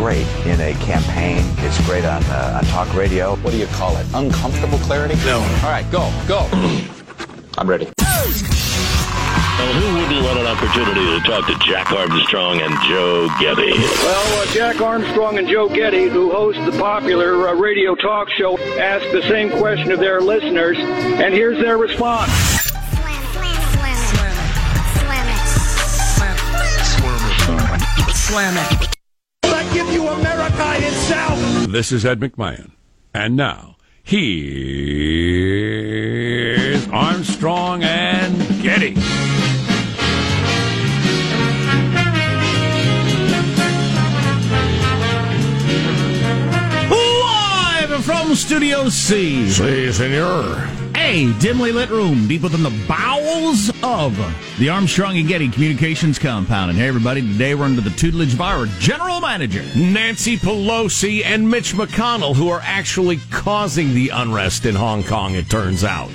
great in a campaign. It's great on, uh, on talk radio. What do you call it? Uncomfortable clarity? No. All right, go, go. I'm ready. Well, who wouldn't want an opportunity to talk to Jack Armstrong and Joe Getty? Well, uh, Jack Armstrong and Joe Getty, who host the popular uh, radio talk show, ask the same question of their listeners, and here's their response. Slam it. I give you America itself. This is Ed McMahon. And now, here's Armstrong and Getty. Live from Studio C. Si, senor. A dimly lit room deep within the bowels of the Armstrong and Getty Communications compound. And hey, everybody, today we're under the tutelage of our general manager. Nancy Pelosi and Mitch McConnell, who are actually causing the unrest in Hong Kong, it turns out.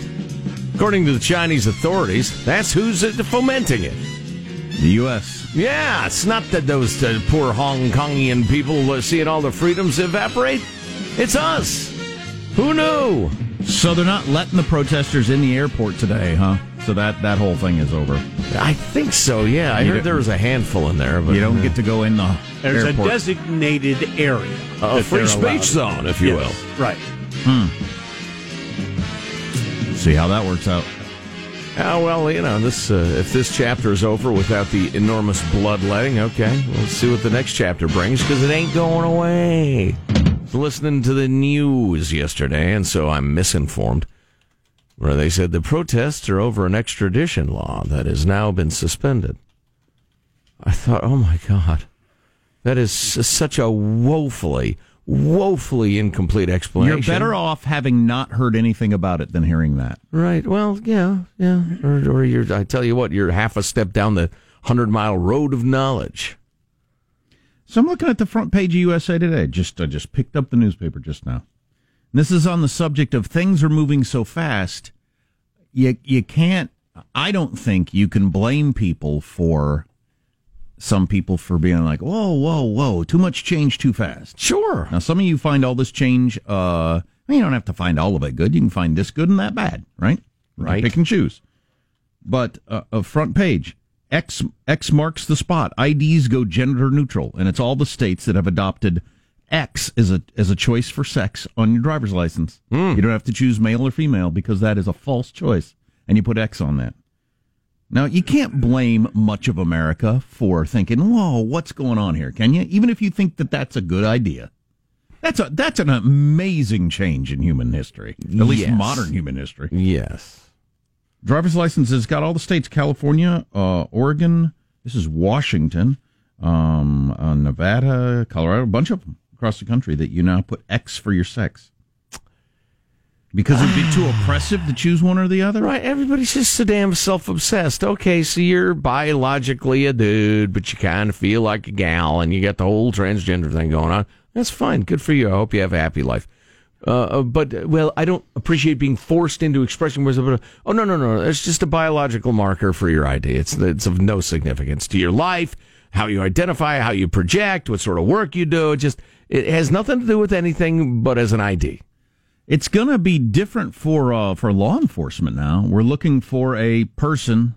According to the Chinese authorities, that's who's fomenting it. The U.S. Yeah, it's not that those uh, poor Hong Kongian people uh, seeing all the freedoms evaporate. It's us. Who knew? So they're not letting the protesters in the airport today, huh? So that, that whole thing is over. I think so, yeah. I You heard don't- there was a handful in there. But You don't get to go in the There's airport. a designated area. a that free they're speech zone, if you Yes, Right. Hmm. See how that works out. will. Oh, well, you know, this uh, if this chapter is over without the enormous bloodletting, okay, we'll see what the next chapter brings because it ain't going away. Listening to the news yesterday, and so I'm misinformed, where they said the protests are over an extradition law that has now been suspended. I thought, oh my God, that is such a woefully, woefully incomplete explanation. You're better off having not heard anything about it than hearing that. Right. Well, yeah, yeah. Or, or you're, I tell you what, you're half a step down the hundred mile road of knowledge. So I'm looking at the front page of USA Today. Just I just picked up the newspaper just now. And This is on the subject of things are moving so fast. You you can't. I don't think you can blame people for some people for being like, whoa, whoa, whoa, too much change too fast. Sure. Now some of you find all this change. Uh, you don't have to find all of it good. You can find this good and that bad, right? Right. Pick and choose. But uh, a front page. X X marks the spot. IDs go gender neutral, and it's all the states that have adopted X as a as a choice for sex on your driver's license. Hmm. You don't have to choose male or female because that is a false choice, and you put X on that. Now you can't blame much of America for thinking, "Whoa, what's going on here?" Can you? Even if you think that that's a good idea, that's a that's an amazing change in human history, at least Yes. modern human history. Yes. Driver's license has got all the states: California, uh, Oregon. This is Washington, um, uh, Nevada, Colorado, a bunch of them across the country that you now put X for your sex because it'd be too oppressive to choose one or the other. Right. Everybody's just so damn self obsessed. Okay, so you're biologically a dude, but you kind of feel like a gal, and you got the whole transgender thing going on. That's fine. Good for you. I hope you have a happy life. Uh, uh, but uh, well, I don't appreciate being forced into expressing myself. Oh no, no, no! It's just a biological marker for your ID. It's it's of no significance to your life, how you identify, how you project, what sort of work you do. It just it has nothing to do with anything but as an ID. It's going to be different for uh, for law enforcement now. We're looking for a person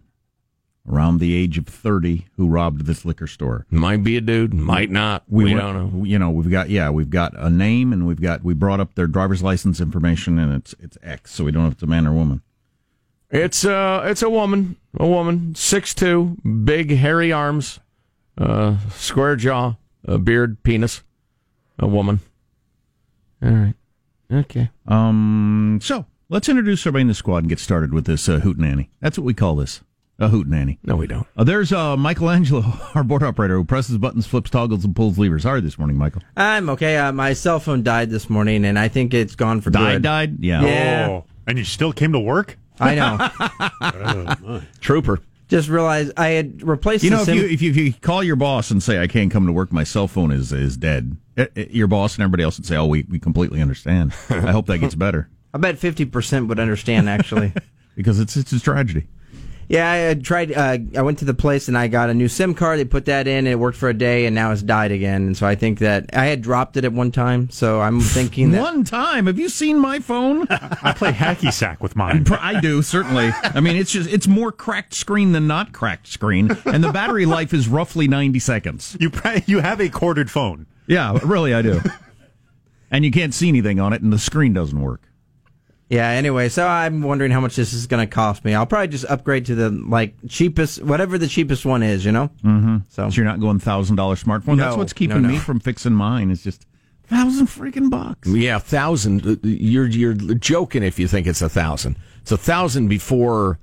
around the age of 30 who robbed this liquor store. Might be a dude, might not. We, went- don't know. You know, we've got yeah, we've got a name and we've got we brought up their driver's license information and it's it's X, so we don't know if it's a man or woman. It's uh it's a woman, a woman, six two, big hairy arms, uh, square jaw, a beard, penis, a woman. All right, okay. Um, so let's introduce everybody in the squad and get started with this uh, hootenanny. That's what we call this, a hootenanny. No, we don't. Uh, there's uh, Michelangelo, our board operator, who presses buttons, flips toggles, and pulls levers. How are you this morning, Michael? I'm okay. Uh, my cell phone died this morning, and I think it's gone for Died, good. died? Yeah. Yeah. Oh, and you still came to work? I know. Trooper. Just realized I had replaced You the know, if you, if you if you call your boss and say I can't come to work, my cell phone is is dead. eh, eh, Your boss and everybody else would say, "Oh, we we completely understand." I hope that gets better I bet 50% would understand, actually. because it's it's a tragedy. Yeah, I uh, tried. Uh, I went to the place and I got a new SIM card. They put that in. It worked for a day, and now it's died again. And so I think that I had dropped it at one time. So I'm thinking that One time, have you seen my phone? I play hacky sack with mine. I do certainly. I mean, it's just it's more cracked screen than not cracked screen, and the battery life is roughly ninety seconds. You pra- you have a corded phone. Yeah, really, I do. and you can't see anything on it, and the screen doesn't work. Yeah. Anyway, so I'm wondering how much this is going to cost me. I'll probably just upgrade to the like cheapest, whatever the cheapest one is. You know. Mm-hmm. So So you're not going thousand dollar smartphone. That's what's keeping no, no. me from fixing mine. Is just thousand freaking bucks. Yeah, thousand. uh, You're you're joking if you think it's a thousand. It's a thousand before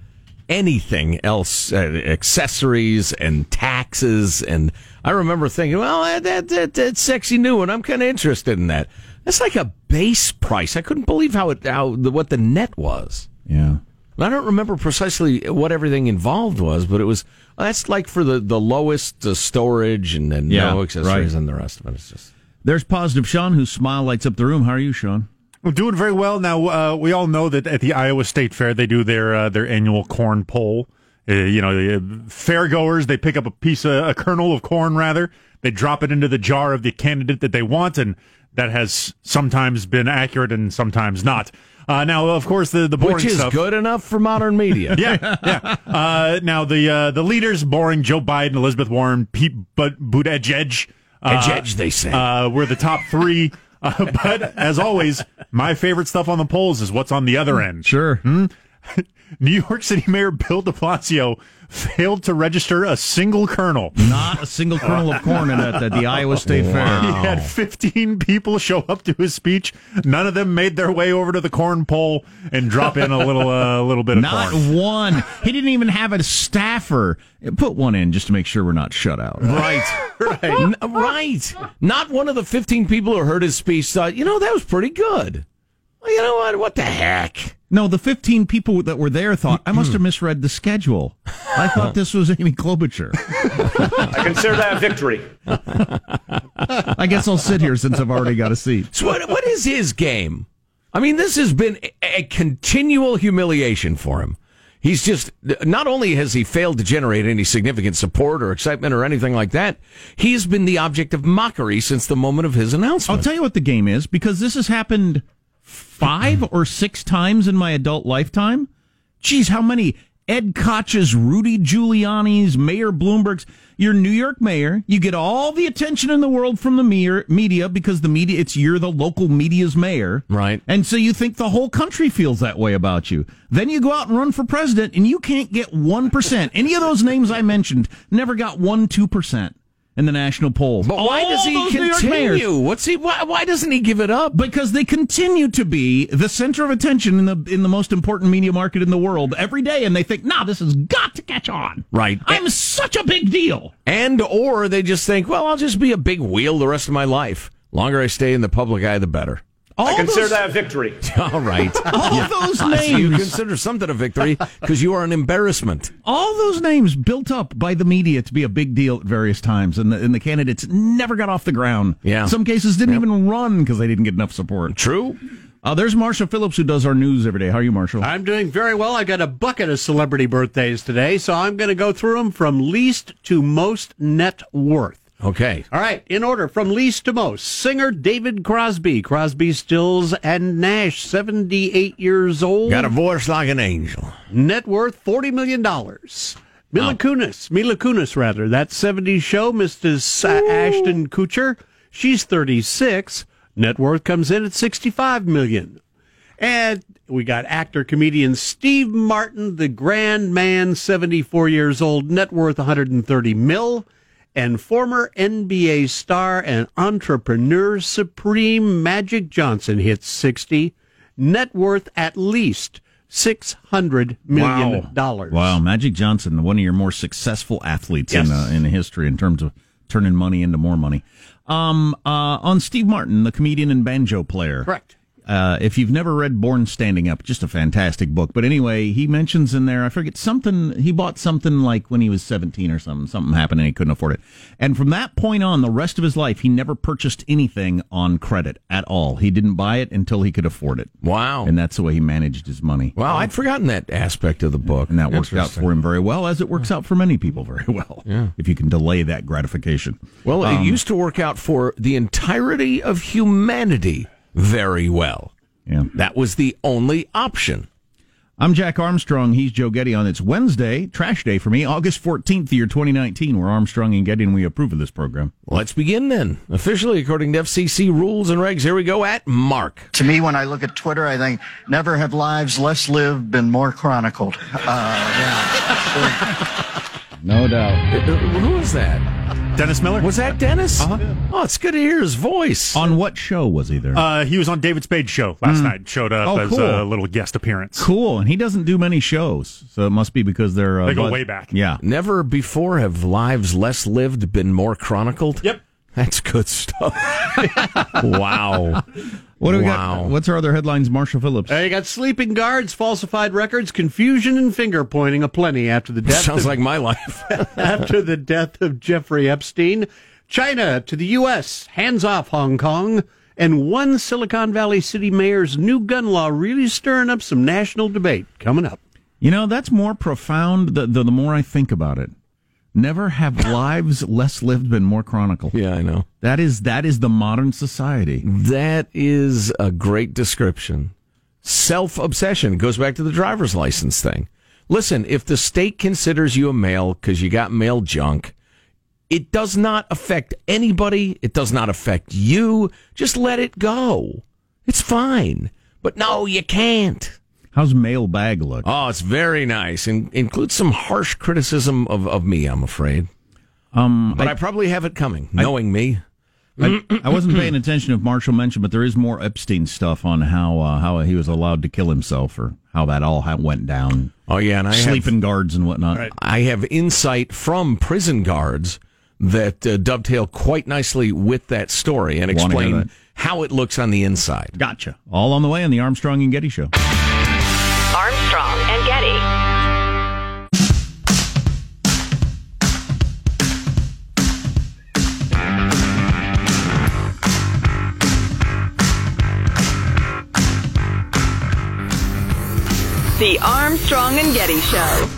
anything else, uh, accessories and taxes. And I remember thinking, well, that, that, that that's sexy new, one. I'm kind of interested in that. That's like a base price. I couldn't believe how it how the, what the net was. Yeah. And I don't remember precisely what everything involved was, but it was that's like for the the lowest uh, storage and then Yeah, no accessories right. and the rest of it. It's just There's positive Sean, whose smile lights up the room. How are you, Sean? We're doing very well now. Uh, we all know that at the Iowa State Fair they do their uh, their annual corn poll. Uh, you know, uh, fairgoers they pick up a piece of a kernel of corn rather. They drop it into the jar of the candidate that they want, and that has sometimes been accurate and sometimes not. Uh, now, of course, the the boring which is stuff. good enough for modern media. yeah, yeah. Uh, now the uh, the leaders, boring Joe Biden, Elizabeth Warren, Pete but Buttigieg, uh, Edge, they say. uh, we're the top three. Uh, but as always, my favorite stuff on the polls is what's on the other end. Sure. New York City Mayor Bill De Blasio failed to register a single kernel. Not a single kernel of corn in at, at the Iowa State He Fair. He had 15 people show up to his speech. None of them made their way over to the corn poll and drop in a little, uh, little bit of Not corn. one. He didn't even have a staffer. Put one in just to make sure we're not shut out. Right, right, N- right. Not one of the 15 people who heard his speech thought, you know, that was pretty good. Well, you know what? What the heck? No, the 15 people that were there thought, I must have mm-hmm. misread the schedule. I thought this was Amy Klobuchar. I consider that a victory. I guess I'll sit here since I've already got a seat. So what, what is his game? I mean, this has been a, a continual humiliation for him. He's just, not only has he failed to generate any significant support or excitement or anything like that, he's been the object of mockery since the moment of his announcement. I'll tell you what the game is because this has happened five or six times in my adult lifetime. Geez, how many? Ed Koch's, Rudy Giuliani's, Mayor Bloomberg's. You're New York mayor. You get all the attention in the world from the media, media because the media, it's you're the local media's mayor. Right. And so you think the whole country feels that way about you. Then you go out and run for president and you can't get 1%. Any of those names I mentioned never got 1, 2% in the national polls. but why All does he those New York mayors continue? What's he? Why, why doesn't he give it up? because they continue to be the center of attention in the in the most important media market in the world every day, and they think, "Nah, this has got to catch on." Right. I'm such a big deal. And or they just think, well, I'll just be a big wheel the rest of my life. Longer I stay in the public eye, the better. All I consider those, that a victory. All right. all those So you names, consider something a victory because you are an embarrassment. all those names built up by the media to be a big deal at various times, and the, and the candidates never got off the ground. Yeah. Some cases didn't even run because they didn't get enough support. True. Uh, there's Marshall Phillips who does our news every day. How are you, Marshall? I'm doing very well. I got a bucket of celebrity birthdays today, so I'm going to go through them from least to most net worth. Okay. All right, in order from least to most, singer David Crosby, Crosby, Stills, and Nash, 78 years old. Got a voice like an angel. Net worth $40 million. Mila Kunis, Mila Kunis, rather, that 70s show, Mrs. Ashton Kutcher, she's 36. Net worth comes in at 65 million. And we got actor comedian Steve Martin, the grand man, 74 years old, net worth 130 mil. And former NBA star and entrepreneur supreme Magic Johnson hits 60, net worth at least $600 million. dollars. Wow, Magic Johnson, one of your more successful athletes in uh, in history in terms of turning money into more money. Um, uh, on Steve Martin, the comedian and banjo player. Correct. Uh, if you've never read Born Standing Up, just a fantastic book. But anyway, he mentions in there, I forget something, he bought something like when he was 17 or something. Something happened and he couldn't afford it. And from that point on, the rest of his life, he never purchased anything on credit at all. He didn't buy it until he could afford it. Wow. And that's the way he managed his money. Wow, I'd forgotten that aspect of the book. And that worked out for him very well, as it works out for many people very well. Yeah. If you can delay that gratification. Well, it Um, used to work out for the entirety of humanity very well. Yeah. That was the only option. I'm Jack Armstrong. He's Joe Getty on. It's Wednesday, trash day for me, August 14th, year 2019. We're Armstrong and Getty, and we approve of this program. Let's begin then. Officially, according to FCC rules and regs, here we go at Mark. To me, when I look at Twitter, I think never have lives less lived been more chronicled. Uh, No doubt. Who is that? Dennis Miller. Was that Dennis? Uh-huh. Oh, it's good to hear his voice. On what show was he there? Uh, he was on David Spade's show last night. Showed up Oh, as cool. a little guest appearance. cool. And he doesn't do many shows, so it must be because they're. Uh, They go bud- way back. Yeah. Never before have lives less lived been more chronicled. Yep. That's good stuff. wow. What do we Wow. got? What's our other headlines? Marshall Phillips. Uh, you got sleeping guards, falsified records, confusion, and finger pointing aplenty after the death. Sounds of, like my life. after the death of Jeffrey Epstein. China to the U.S. Hands off Hong Kong. And one Silicon Valley city mayor's new gun law really stirring up some national debate. Coming up. You know, that's more profound the, the, the more I think about it. Never have lives less lived been more chronicled. yeah, I know. That is that is the modern society. That is a great description. Self obsession goes back to the driver's license thing. Listen, if the state considers you a male because you got male junk, it does not affect anybody. It does not affect you. Just let it go. It's fine. But no, you can't. How's mailbag look? Oh, it's very nice. and includes some harsh criticism of, of me, I'm afraid. Um, But I, probably have it coming, knowing me. I, I wasn't paying attention if Marshall mentioned, but there is more Epstein stuff on how uh, how he was allowed to kill himself or how that all went down. Oh, yeah. And I have, Sleeping guards and whatnot. I have insight from prison guards that uh, dovetail quite nicely with that story and explain how it looks on the inside. Gotcha. All on the way on the Armstrong and Getty Show. The Armstrong and Getty Show.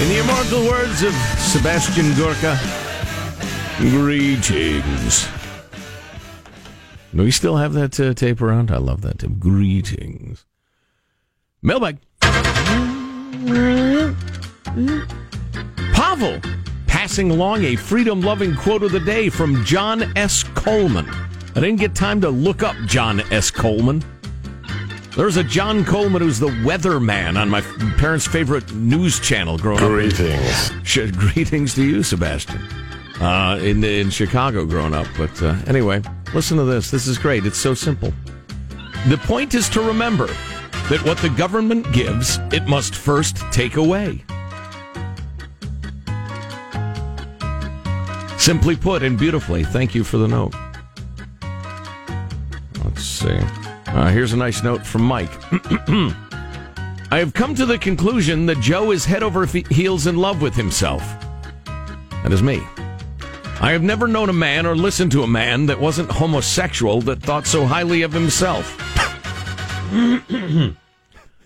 In the immortal words of Sebastian Gorka, greetings. Do we still have that uh, tape around? I love that tape. Greetings. Mailbag. Pavel passing along a freedom loving quote of the day from John S. Coleman. I didn't get time to look up John S. Coleman. There's a John Coleman who's the weatherman on my parents' favorite news channel growing Greetings. up. Sh- greetings to you, Sebastian. Uh, in in Chicago growing up. But uh, anyway, listen to this. This is great. It's so simple. The point is to remember that what the government gives, it must first take away. Simply put and beautifully, thank you for the note. Let's see. Uh, here's a nice note from Mike. I have come to the conclusion that Joe is head over heels in love with himself. That is me. I have never known a man or listened to a man that wasn't homosexual that thought so highly of himself.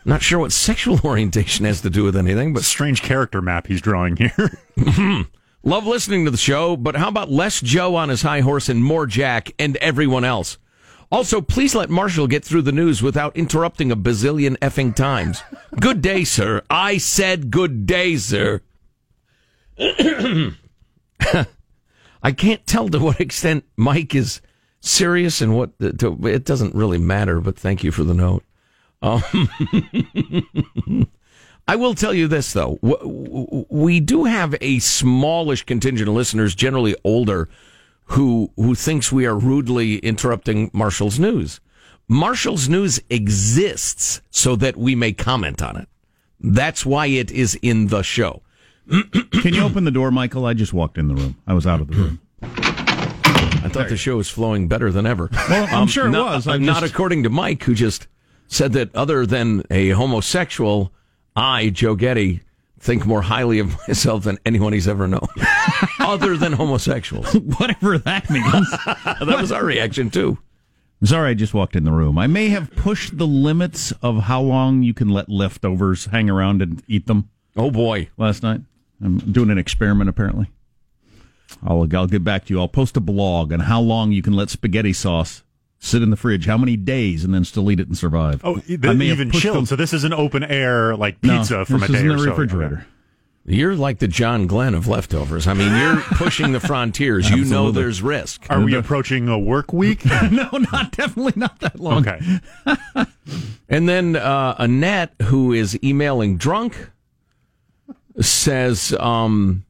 Not sure what sexual orientation has to do with anything, but Strange character map he's drawing here. Love listening to the show, but how about less Joe on his high horse and more Jack and everyone else? Also, please let Marshall get through the news without interrupting a bazillion effing times. Good day, sir. I said good day, sir. I can't tell to what extent Mike is serious and what to, it doesn't really matter, but thank you for the note. Um, I will tell you this though. We do have a smallish contingent of listeners, generally older, who who thinks we are rudely interrupting Marshall's news. Marshall's news exists so that we may comment on it. That's why it is in the show. Can you open the door, Michael? I just walked in the room. I was out of the room. I thought the show was flowing better than ever. Well, I'm sure it not, was. uh, I'm not just- according to Mike, who just said that other than a homosexual, I, Joe Getty, think more highly of myself than anyone he's ever known. other than homosexuals. Whatever that means. that was our reaction, too. Sorry, I just walked in the room. I may have pushed the limits of how long you can let leftovers hang around and eat them. Oh, boy. Last night. I'm doing an experiment, apparently. I'll, I'll get back to you. I'll post a blog on how long you can let spaghetti sauce sit in the fridge, how many days, and then still eat it and survive. Oh, I may even pushed chilled. them- So this is an open air like No, pizza from this a day is in or the so. refrigerator. You're like the John Glenn of leftovers. I mean, you're pushing the frontiers. You know there's risk. Are we approaching a work week? no, not definitely not that long. Okay. And then uh, Annette, who is emailing drunk, says, um,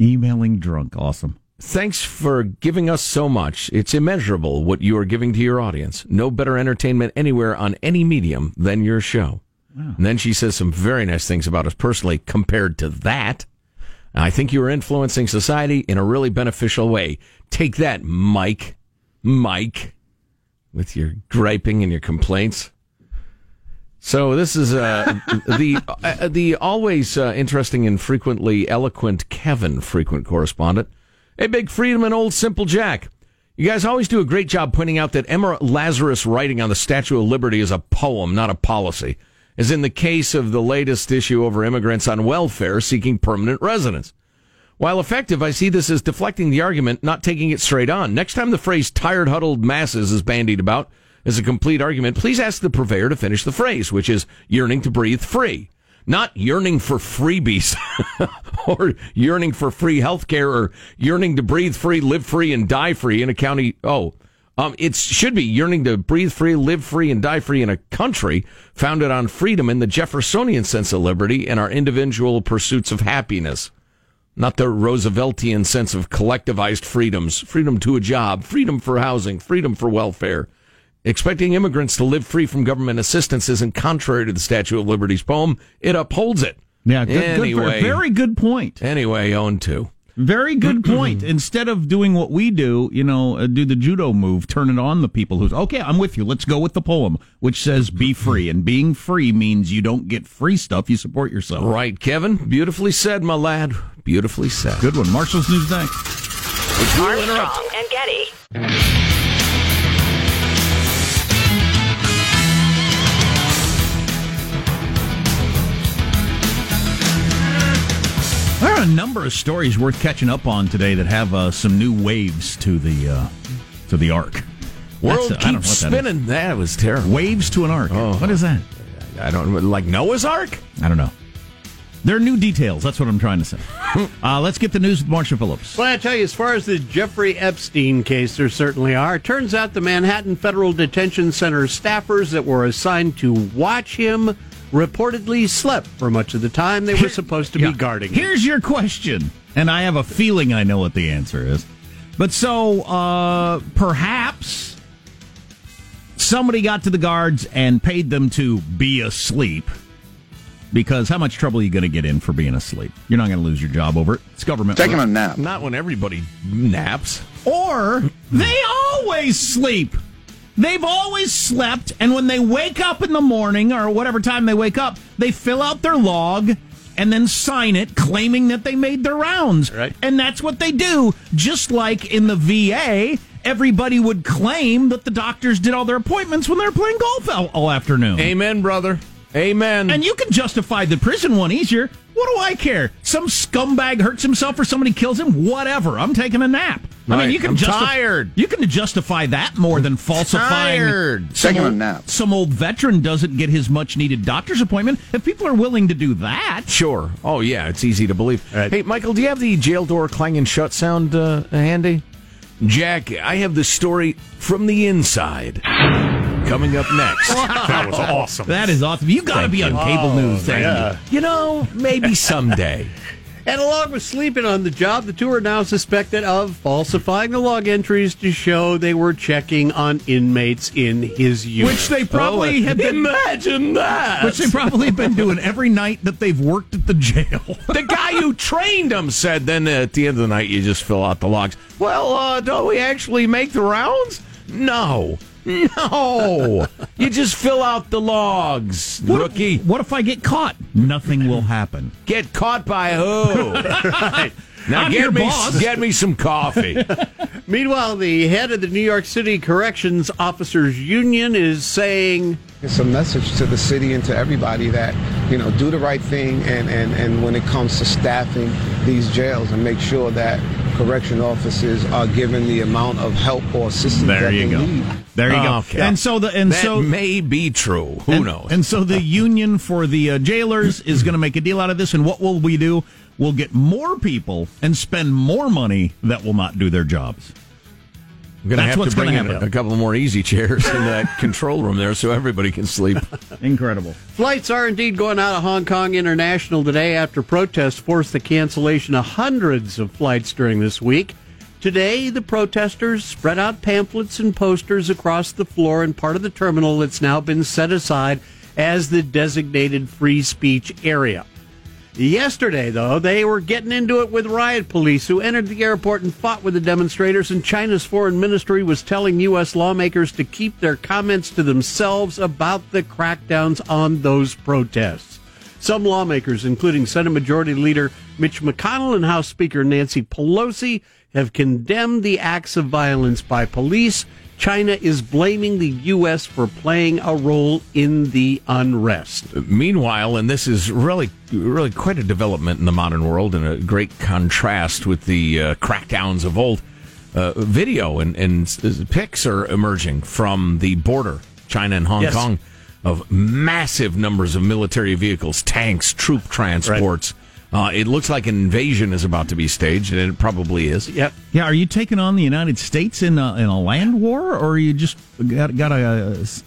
Emailing drunk. Awesome. Thanks for giving us so much. It's immeasurable what you are giving to your audience. No better entertainment anywhere on any medium than your show. And then she says some very nice things about us personally compared to that. I think you are influencing society in a really beneficial way. Take that, Mike. Mike. With your griping and your complaints. So this is uh, the uh, the always uh, interesting and frequently eloquent Kevin, frequent correspondent. Hey, Big Freedom and Old Simple Jack. You guys always do a great job pointing out that Emma Lazarus writing on the Statue of Liberty is a poem, not a policy. As in the case of the latest issue over immigrants on welfare seeking permanent residence. While effective, I see this as deflecting the argument, not taking it straight on. Next time the phrase tired, huddled masses is bandied about as a complete argument, please ask the purveyor to finish the phrase, which is yearning to breathe free. Not yearning for freebies or yearning for free health care or yearning to breathe free, live free, and die free in a county. Oh, um, it should be yearning to breathe free, live free, and die free in a country founded on freedom and the Jeffersonian sense of liberty and our individual pursuits of happiness not the Rooseveltian sense of collectivized freedoms, freedom to a job, freedom for housing, freedom for welfare. Expecting immigrants to live free from government assistance isn't contrary to the Statue of Liberty's poem. It upholds it. Yeah, good, good, Anyway. very good point. Anyway, own two. Very good point. Instead of doing what we do, you know, uh, do the judo move, turn it on the people who's okay. I'm with you. Let's go with the poem, which says "be free," and being free means you don't get free stuff. You support yourself. Right, Kevin? Beautifully said, my lad. Beautifully said. Good one. Marshall's news next. Armstrong and Getty. There are a number of stories worth catching up on today that have uh, some new waves to the uh, to the arc. World That's, uh, I don't know keeps what spinning. That, was terrible. Waves to an arc. Oh. What is that? I don't like Noah's Ark. I don't know. There are new details. That's what I'm trying to say. uh, let's get the news with Marshall Phillips. Well, I tell you, as far as the Jeffrey Epstein case, there certainly are. It turns out the Manhattan Federal Detention Center staffers that were assigned to watch him reportedly slept for much of the time they were supposed to Yeah. be guarding him. Here's your question, and I have a feeling I know what the answer is. But so uh, perhaps somebody got to the guards and paid them to be asleep. Because how much trouble are you going to get in for being asleep? You're not going to lose your job over it. It's government. Taking a nap. Not when everybody naps. Or they always sleep. They've always slept, and when they wake up in the morning or whatever time they wake up, they fill out their log and then sign it claiming that they made their rounds. Right. And that's what they do. Just like in the VA, everybody would claim that the doctors did all their appointments when they were playing golf all, all afternoon. Amen, brother. Amen. And you can justify the prison one easier. What do I care? Some scumbag hurts himself or somebody kills him. Whatever. I'm taking a nap. I mean, you can I'm justi- tired. You can justify that more than falsifying. Tired. Taking a old, nap. Some old veteran doesn't get his much needed doctor's appointment. If people are willing to do that, Sure. Oh, yeah, it's easy to believe. Hey, Michael, do you have the jail door clanging shut sound uh, handy? Jack, I have the story from the inside. Coming up next. That was awesome. that is awesome. You got to be on cable news. Sandy. yeah. You know, maybe someday. And along with sleeping on the job, the two are now suspected of falsifying the log entries to show they were checking on inmates in his unit. Which they probably have been Imagine that. which they probably have been doing every night that they've worked at the jail. the guy who trained them said then at the end of the night you just fill out the logs. Well, uh, don't we actually make the rounds? No. No. you just fill out the logs, What rookie. If, what if I get caught? Nothing will happen. Get caught by who? Now I'm get me boss. get me some coffee. Meanwhile, the head of the New York City Corrections Officers Union is saying It's a message to the city and to everybody that, you know, do the right thing and, and, and when it comes to staffing these jails and make sure that correction officers are given the amount of help or assistance There that you they go. need. There you go. Okay. And so the and that so may be true. Who and, knows? And so the union for the uh, jailers is going to make a deal out of this. And what will we do? We'll get more people and spend more money that will not do their jobs. I'm gonna That's have to bring in happen. a couple more easy chairs in that control room there so everybody can sleep. Incredible. Flights are indeed going out of Hong Kong International today after protests forced the cancellation of hundreds of flights during this week. Today, the protesters spread out pamphlets and posters across the floor in part of the terminal that's now been set aside as the designated free speech area. Yesterday, though, they were getting into it with riot police who entered the airport and fought with the demonstrators, and China's foreign ministry was telling U.S. lawmakers to keep their comments to themselves about the crackdowns on those protests. Some lawmakers, including Senate Majority Leader Mitch McConnell and House Speaker Nancy Pelosi, have condemned the acts of violence by police. China is blaming the U.S. for playing a role in the unrest. Meanwhile, and this is really, really quite a development in the modern world and a great contrast with the uh, crackdowns of old. Uh, video and, and pics are emerging from the border, China and Hong Yes. Kong, of massive numbers of military vehicles, tanks, troop transports. Uh, it looks like an invasion is about to be staged, and it probably is. Yep. Yeah, are you taking on the United States in a, in a land war, or are you just got got a, uh, s-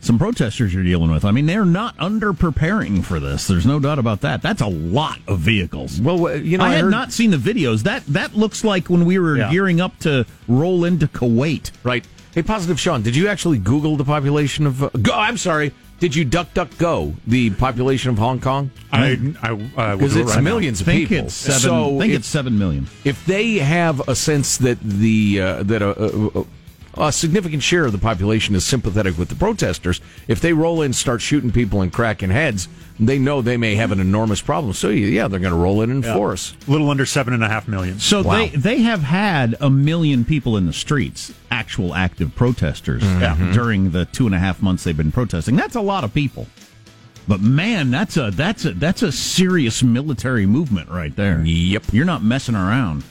some protesters you're dealing with? I mean, they're not under preparing for this. There's no doubt about that. That's a lot of vehicles. Well, you know, I, I had heard- not seen the videos. That that looks like when we were Yeah. gearing up to roll into Kuwait. Right. Hey, positive Sean, did you actually Google the population of? Uh, go, I'm sorry. Did you duck duck go the population of Hong Kong? I, hmm? I, uh, I Because do it's right now. millions of think people. it's seven. So think if, it's seven million. if they have a sense that the uh, that a, a, a significant share of the population is sympathetic with the protesters, if they roll in, and start shooting people and cracking heads, they know they may have an enormous problem. So yeah, they're going to roll in and force. A little under seven and a half million. So Wow. they they have had a million people in the streets, actual active protesters, Mm-hmm. during the two and a half months they've been protesting. That's a lot of people. But man, that's a that's a that's a serious military movement right there. Yep. You're not messing around.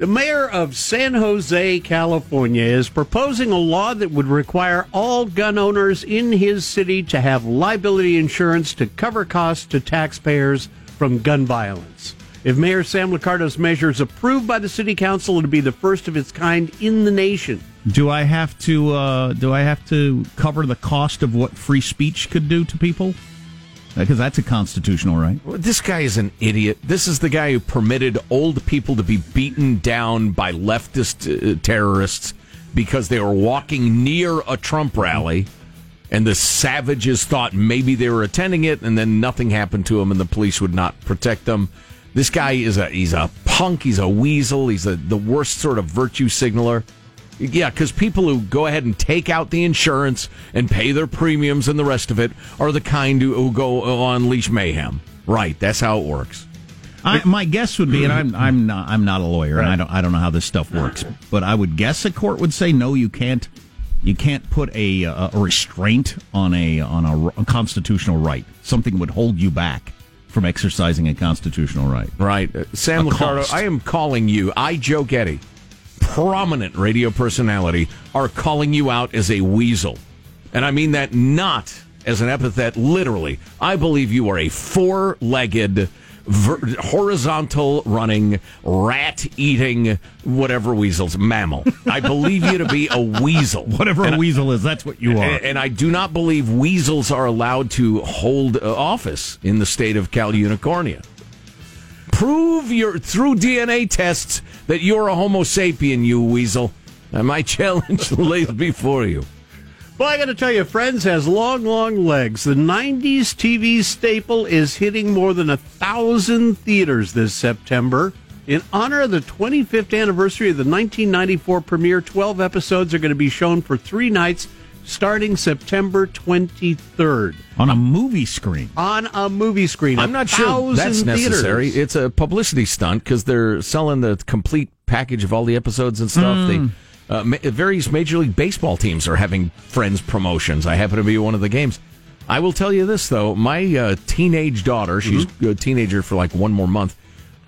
The mayor of San Jose, California, is proposing a law that would require all gun owners in his city to have liability insurance to cover costs to taxpayers from gun violence. If Mayor Sam Liccardo's measure is approved by the city council, it'll be the first of its kind in the nation. Do I have to uh, do I have to cover the cost of what free speech could do to people? Because that's a constitutional right. Well, This guy is an idiot. This is the guy who permitted old people to be beaten down by leftist uh, terrorists because they were walking near a Trump rally, and the savages thought maybe they were attending it, and then nothing happened to them, and the police would not protect them. This guy is a he's a punk. He's a weasel. He's a, the worst sort of virtue signaler. Yeah, because people who go ahead and take out the insurance and pay their premiums and the rest of it are the kind who, who go unleash mayhem. Right, that's how it works. I, my guess would be, and I'm I'm not I'm not a lawyer, and I don't I don't know how this stuff works, but I would guess a court would say no, you can't you can't put a, a restraint on a on a, a constitutional right. Something would hold you back from exercising a constitutional right. Right, Uh, Sam Liccardo. I am calling you. I, Joe Getty, prominent radio personality, are calling you out as a weasel, and I mean that not as an epithet. Literally, I believe you are a four-legged. Ver- horizontal running, rat eating, whatever weasels, mammal. I believe you to be a weasel. Whatever a weasel is, that's what you are. And, and I do not believe weasels are allowed to hold uh, office in the state of Cal Unicornia. Prove your through DNA tests that you're a Homo sapien, you weasel. And my challenge lays before you. Well, I got to tell you, Friends has long, long legs. The 90s TV staple is hitting more than a thousand theaters this September. In honor of the 25th anniversary of the 1994 premiere, 12 episodes are going to be shown for three nights starting September 23rd. On a movie screen. On a movie screen. I'm not sure that's thousand necessary. theaters. It's a publicity stunt because they're selling the complete package of all the episodes and stuff. Hmm. They uh, ma- various Major League Baseball teams are having Friends promotions. I happen to be one of the games. I will tell you this though, my uh, teenage daughter, she's Mm-hmm. a teenager for like one more month,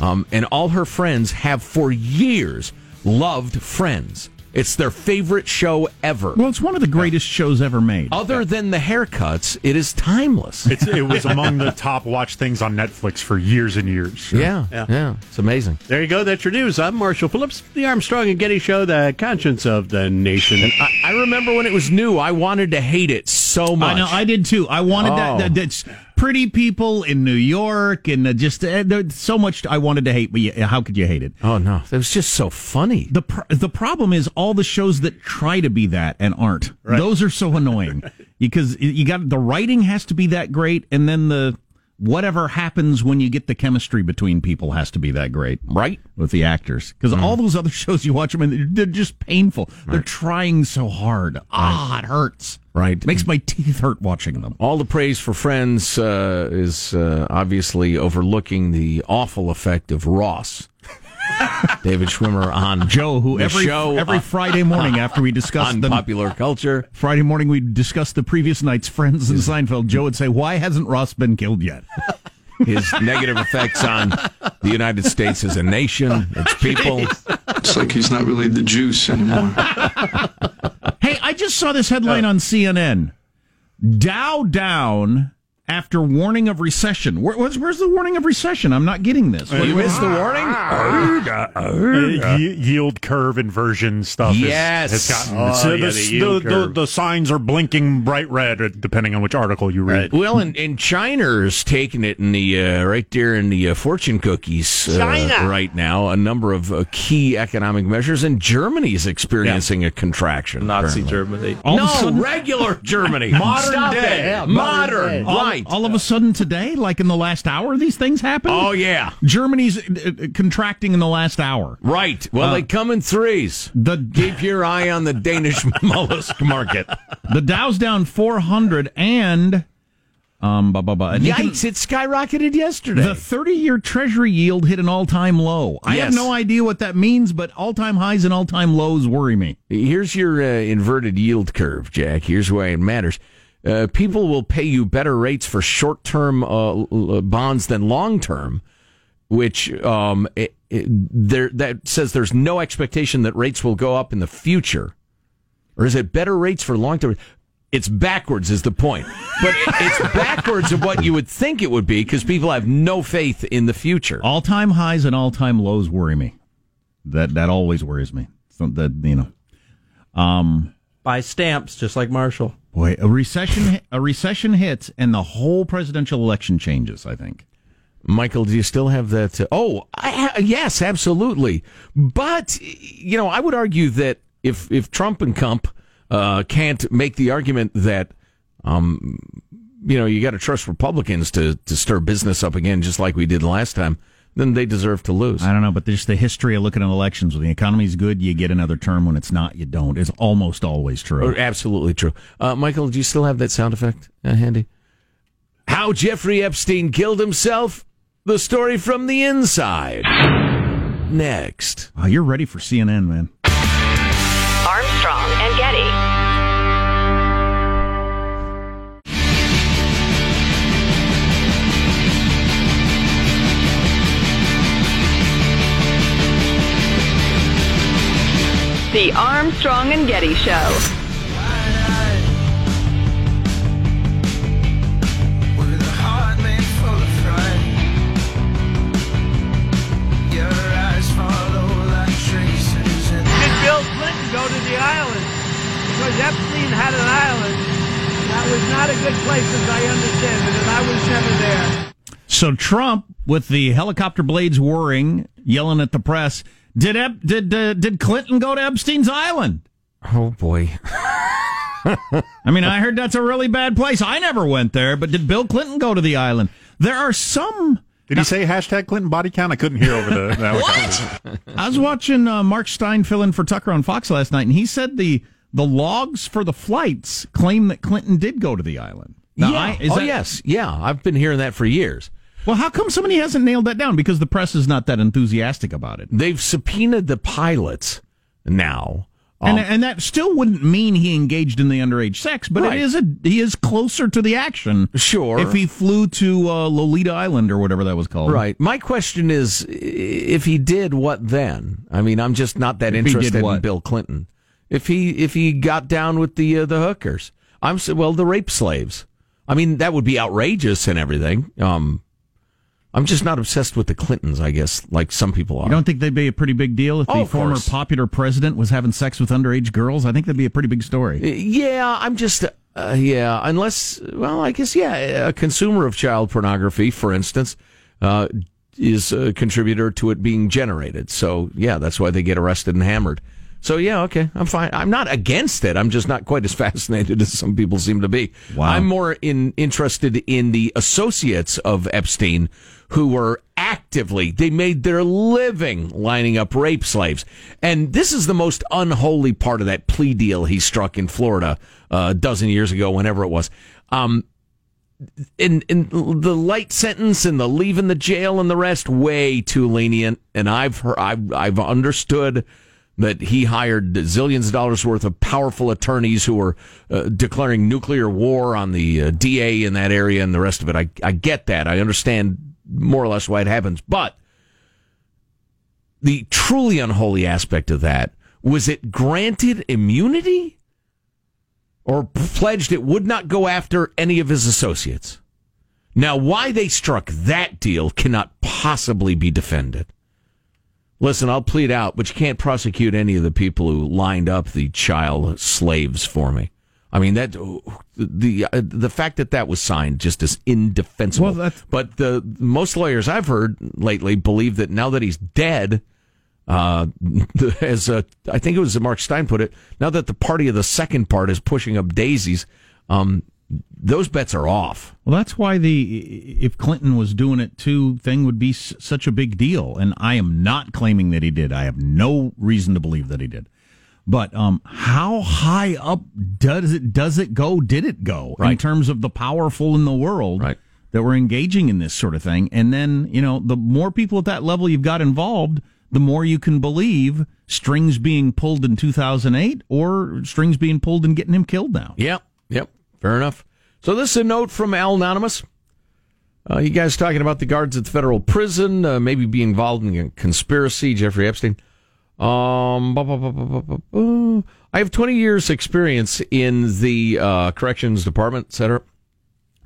um, and all her friends have for years loved Friends. It's their favorite show ever. Well, it's one of the greatest shows ever made. Other than the haircuts, it is timeless. It's, it was among the top watched things on Netflix for years and years. Yeah, yeah, it's amazing. There you go. That's your news. I'm Marshall Phillips, the Armstrong and Getty Show, the conscience of the nation. I, I remember when it was new, I wanted to hate it so much. I know, I did too. I wanted Oh. that, that. That's pretty people in New York, and uh, just uh, there's so much I wanted to hate. But you, how could you hate it? Oh no, it was just so funny. The pr- the problem is all the shows that try to be that and aren't. Those are so annoying because you got the writing has to be that great, and then the whatever happens when you get the chemistry between people has to be that great, right? With the actors, because all those other shows you watch them and they're, they're just painful. They're trying so hard. Ah, it hurts. Right. Makes my teeth hurt watching them. All the praise for Friends uh, is uh, obviously overlooking the awful effect of Ross. David Schwimmer on Joe, who the every show every on- Friday morning after we discussed on the popular culture. Friday morning we discussed the previous night's Friends and Seinfeld. Joe would say, "Why hasn't Ross been killed yet?" his negative effects on the United States as a nation, its people. It's like he's not really the juice anymore. Hey, I just saw this headline oh. on CNN. Dow down after warning of recession. Where, where's, where's the warning of recession? I'm not getting this. You missed the warning? Uh, ye- yield curve inversion stuff. is- Yes. has gotten Oh, so yeah, the, the yield the, the, the signs are blinking bright red, uh, depending on which article you read. Well, and, and China's taking it in the uh, right there in the uh, fortune cookies uh, right now. A number of uh, key economic measures, and Germany's experiencing a contraction. Nazi apparently. Germany. All no, sudden- regular Germany, Modern Stop day. it. Yeah, modern, modern day. all, right? all of a sudden today, like in the last hour, these things happen. oh yeah, Germany's uh, uh, contracting in the last hour. right. Well, Uh, they come in threes. The Keep your eye on the Danish mollusk market. the Dow's down 400 and um blah, blah, blah. And you can- Yikes! It skyrocketed yesterday. The 30 year Treasury yield hit an all time low. I have no idea what that means, but all time highs and all time lows worry me. Here's your uh, inverted yield curve, Jack. Here's why it matters. Uh, people will pay you better rates for short term uh, l- bonds than long term, which um, it, it, there that says there's no expectation that rates will go up in the future. Or is it better rates for long term? It's backwards, is the point. But it's backwards of what you would think it would be because people have no faith in the future. All time highs and all time lows worry me. That that always worries me. So that you know, um, Buy stamps, just like Marshall. Boy, a recession a recession hits and the whole presidential election changes. I think. Michael, do you still have that? Uh, oh, I, yes, absolutely. But you know, I would argue that if if Trump and Kump uh, can't make the argument that, um, you know, you got to trust Republicans to to stir business up again, just like we did last time, then they deserve to lose. I don't know, but just the history of looking at elections. When the economy's good, you get another term. When it's not, you don't. It's almost always true. Or absolutely true. Uh, Michael, do you still have that sound effect uh, handy? How Jeffrey Epstein killed himself? The story from the inside. Next. Oh, you're ready for CNN, man. The Armstrong and Getty Show. Did Bill Clinton go to the island? Because Epstein had an island. That was not a good place, as I understand it, and I was never there. So Trump, with the helicopter blades whirring, yelling at the press, did Ep- did uh, did Clinton go to Epstein's Island? Oh boy. I mean, I heard that's a really bad place. I never went there, but did Bill Clinton go to the island? There are some. Did he say hashtag Clinton body count? I couldn't hear over the, the helicopters. I was watching uh, Mark Steyn fill in for Tucker on Fox last night, and he said the the logs for the flights claim that Clinton did go to the island. Now, yeah. I- is oh that- yes. Yeah. I've been hearing that for years. Well, how come somebody hasn't nailed that down? Because the press is not that enthusiastic about it. They've subpoenaed the pilots now. And, Um, and that still wouldn't mean he engaged in the underage sex, but Right. it is a he is closer to the action. Sure. If he flew to uh, Lolita Island or whatever that was called. Right. My question is, if he did, what then? I mean, I'm just not that If interested in? Bill Clinton. If he if he got down with the uh, the hookers, I'm well the rape slaves. I mean, that would be outrageous and everything. Um, I'm just not obsessed with the Clintons, I guess, like some people are. You don't think they'd be a pretty big deal if Oh, the former course. popular president was having sex with underage girls? I think that'd be a pretty big story. Yeah, I'm just uh, yeah. Unless, well, I guess yeah, a consumer of child pornography, for instance, uh, is a contributor to it being generated. So yeah, that's why they get arrested and hammered. So yeah, okay, I'm fine. I'm not against it. I'm just not quite as fascinated as some people seem to be. Wow. I'm more in interested in the associates of Epstein who were actively they made their living lining up rape slaves. And this is the most unholy part of that plea deal he struck in Florida uh, a dozen years ago, whenever it was. Um, in in the light sentence and the leaving the jail and the rest way too lenient and I've heard I've I've understood that he hired zillions of dollars worth of powerful attorneys who were uh, declaring nuclear war on the uh, DA in that area and the rest of it I I get that I understand more or less why it happens but the truly unholy aspect of that was it granted immunity or pledged it would not go after any of his associates. Now, why they struck that deal cannot possibly be defended. Listen, I'll plead out, but you can't prosecute any of the people who lined up the child slaves for me. I mean that the the fact that that was signed just is indefensible. Well, that's- but the most lawyers I've heard lately believe that now that he's dead, uh, as uh, I think it was Mark Steyn put it, now that the party of the second part is pushing up daisies, um, those bets are off. Well, that's why the if Clinton was doing it too thing would be s- such a big deal. And I am not claiming that he did. I have no reason to believe that he did. But um, how high up does it does it go? Did it go in terms of the powerful in the world Right. that were engaging in this sort of thing? And then you know, the more people at that level you've got involved, the more you can believe strings being pulled in 2008 or strings being pulled and getting him killed now. Yep, yep, fair enough. So this is a note from Al Anonymous. Uh, you guys talking about the guards at the federal prison, uh, maybe be involved in a conspiracy, Jeffrey Epstein. Um, bu- bu- bu- I have 20 years experience in the uh, corrections department, et cetera,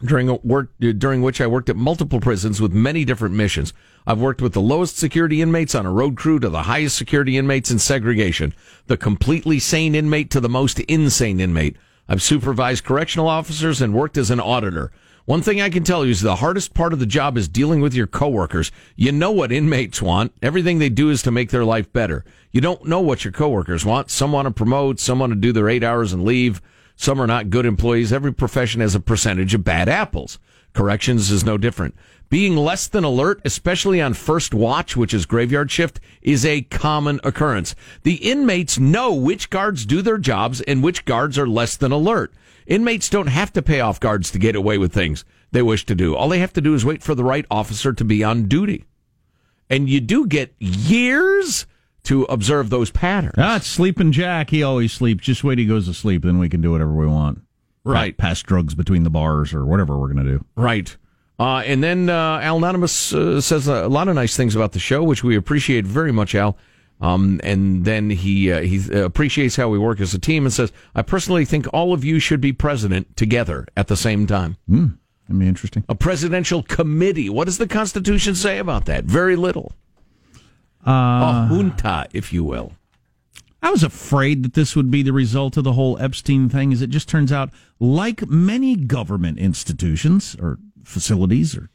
during work during which I worked at multiple prisons with many different missions. I've worked with the lowest security inmates on a road crew to the highest security inmates in segregation, the completely sane inmate to the most insane inmate. I've supervised correctional officers and worked as an auditor. One thing I can tell you is the hardest part of the job is dealing with your coworkers. You know what inmates want. Everything they do is to make their life better. You don't know what your coworkers want. Some want to promote, some want to do their eight hours and leave. Some are not good employees. Every profession has a percentage of bad apples. Corrections is no different. Being less than alert, especially on first watch, which is graveyard shift, is a common occurrence. The inmates know which guards do their jobs and which guards are less than alert. Inmates don't have to pay off guards to get away with things they wish to do. All they have to do is wait for the right officer to be on duty. And you do get years to observe those patterns. Ah, sleeping Jack. He always sleeps. Just wait, he goes to sleep, then we can do whatever we want. Right. Pass drugs between the bars or whatever we're going to do. Right. Uh, and then uh, Al Anonymous uh, says a lot of nice things about the show, which we appreciate very much, Al. Um, and then he uh, he appreciates how we work as a team and says, "I personally think all of you should be president together at the same time." Hmm. That'd be interesting. A presidential committee. What does the Constitution say about that? Very little. a Uh, junta, if you will. I was afraid that this would be the result of the whole Epstein thing, as it just turns out, like many government institutions or facilities or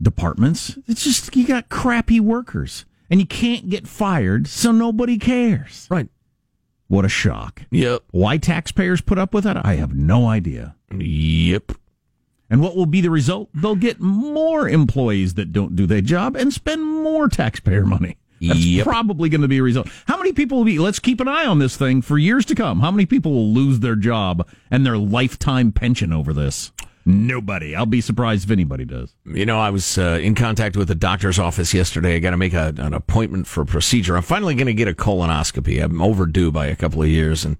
departments. It's just you got crappy workers, and you can't get fired, so nobody cares. Right. What a shock. Yep. Why taxpayers put up with that? I have no idea. Yep. And what will be the result? They'll get more employees that don't do their job and spend more taxpayer money. That's Yep. probably going to be a result. How many people will be, let's keep an eye on this thing for years to come. How many people will lose their job and their lifetime pension over this? Nobody. I'll be surprised if anybody does. You know, I was uh, in contact with the doctor's office yesterday. I got to make a, an appointment for a procedure. I'm finally going to get a colonoscopy. I'm overdue by a couple of years, and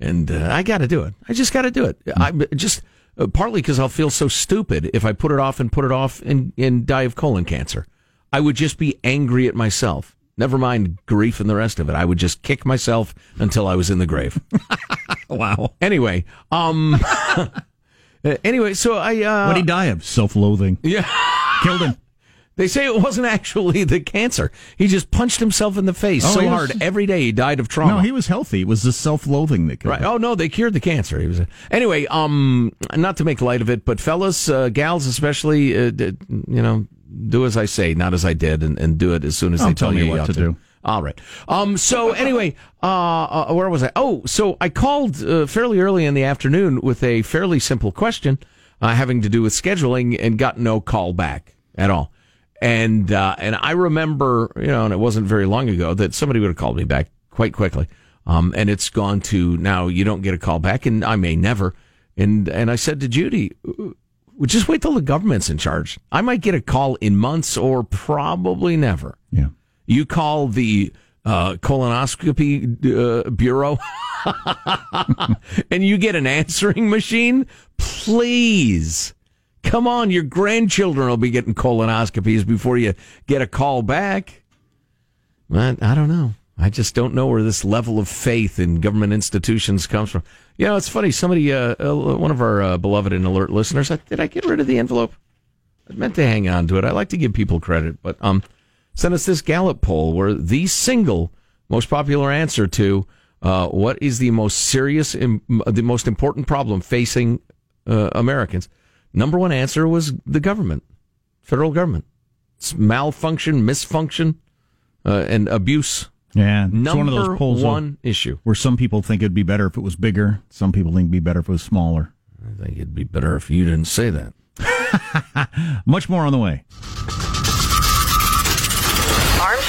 and uh, I got to do it. I just got to do it. I just uh, partly because I'll feel so stupid if I put it off and put it off and, and die of colon cancer. I would just be angry at myself. Never mind grief and the rest of it. I would just kick myself until I was in the grave. wow. Anyway, um, uh, anyway, so I uh, what did he die of? Self loathing. Yeah. Killed him. They say it wasn't actually the cancer. He just punched himself in the face Oh, so was- hard every day he died of trauma. No, he was healthy. It was the self loathing that killed Right. him. Oh no, they cured the cancer. He was anyway. Um, not to make light of it, but fellas, uh, gals, especially, uh, d- you know, do as I say, not as I did, and, and do it as soon as they tell tell you what ought to do. All right. Um. So anyway, uh, uh, where was I? Oh, so I called uh, fairly early in the afternoon with a fairly simple question uh, having to do with scheduling, and got no call back at all. And uh, and I remember, you know, and it wasn't very long ago that somebody would have called me back quite quickly. Um, and it's gone to now you don't get a call back, and I may never. And and I said to Judy, "Well, just wait till the government's in charge. I might get a call in months or probably never. Yeah. You call the uh, colonoscopy uh, bureau and you get an answering machine, please. Come on, your grandchildren will be getting colonoscopies before you get a call back. But I don't know. I just don't know where this level of faith in government institutions comes from. You know, it's funny. Somebody, uh, uh, one of our uh, beloved and alert listeners, did I get rid of the envelope? I meant to hang on to it. I like to give people credit, but um, sent us this Gallup poll where the single most popular answer to uh, what is the most serious, im- the most important problem facing uh, Americans, number one answer was the government, federal government. It's malfunction, misfunction, uh, and abuse. Yeah, it's Number one of those polls one issue. where some people think it'd be better if it was bigger. Some people think it'd be better if it was smaller. I think it'd be better if you didn't say that. Much more on the way.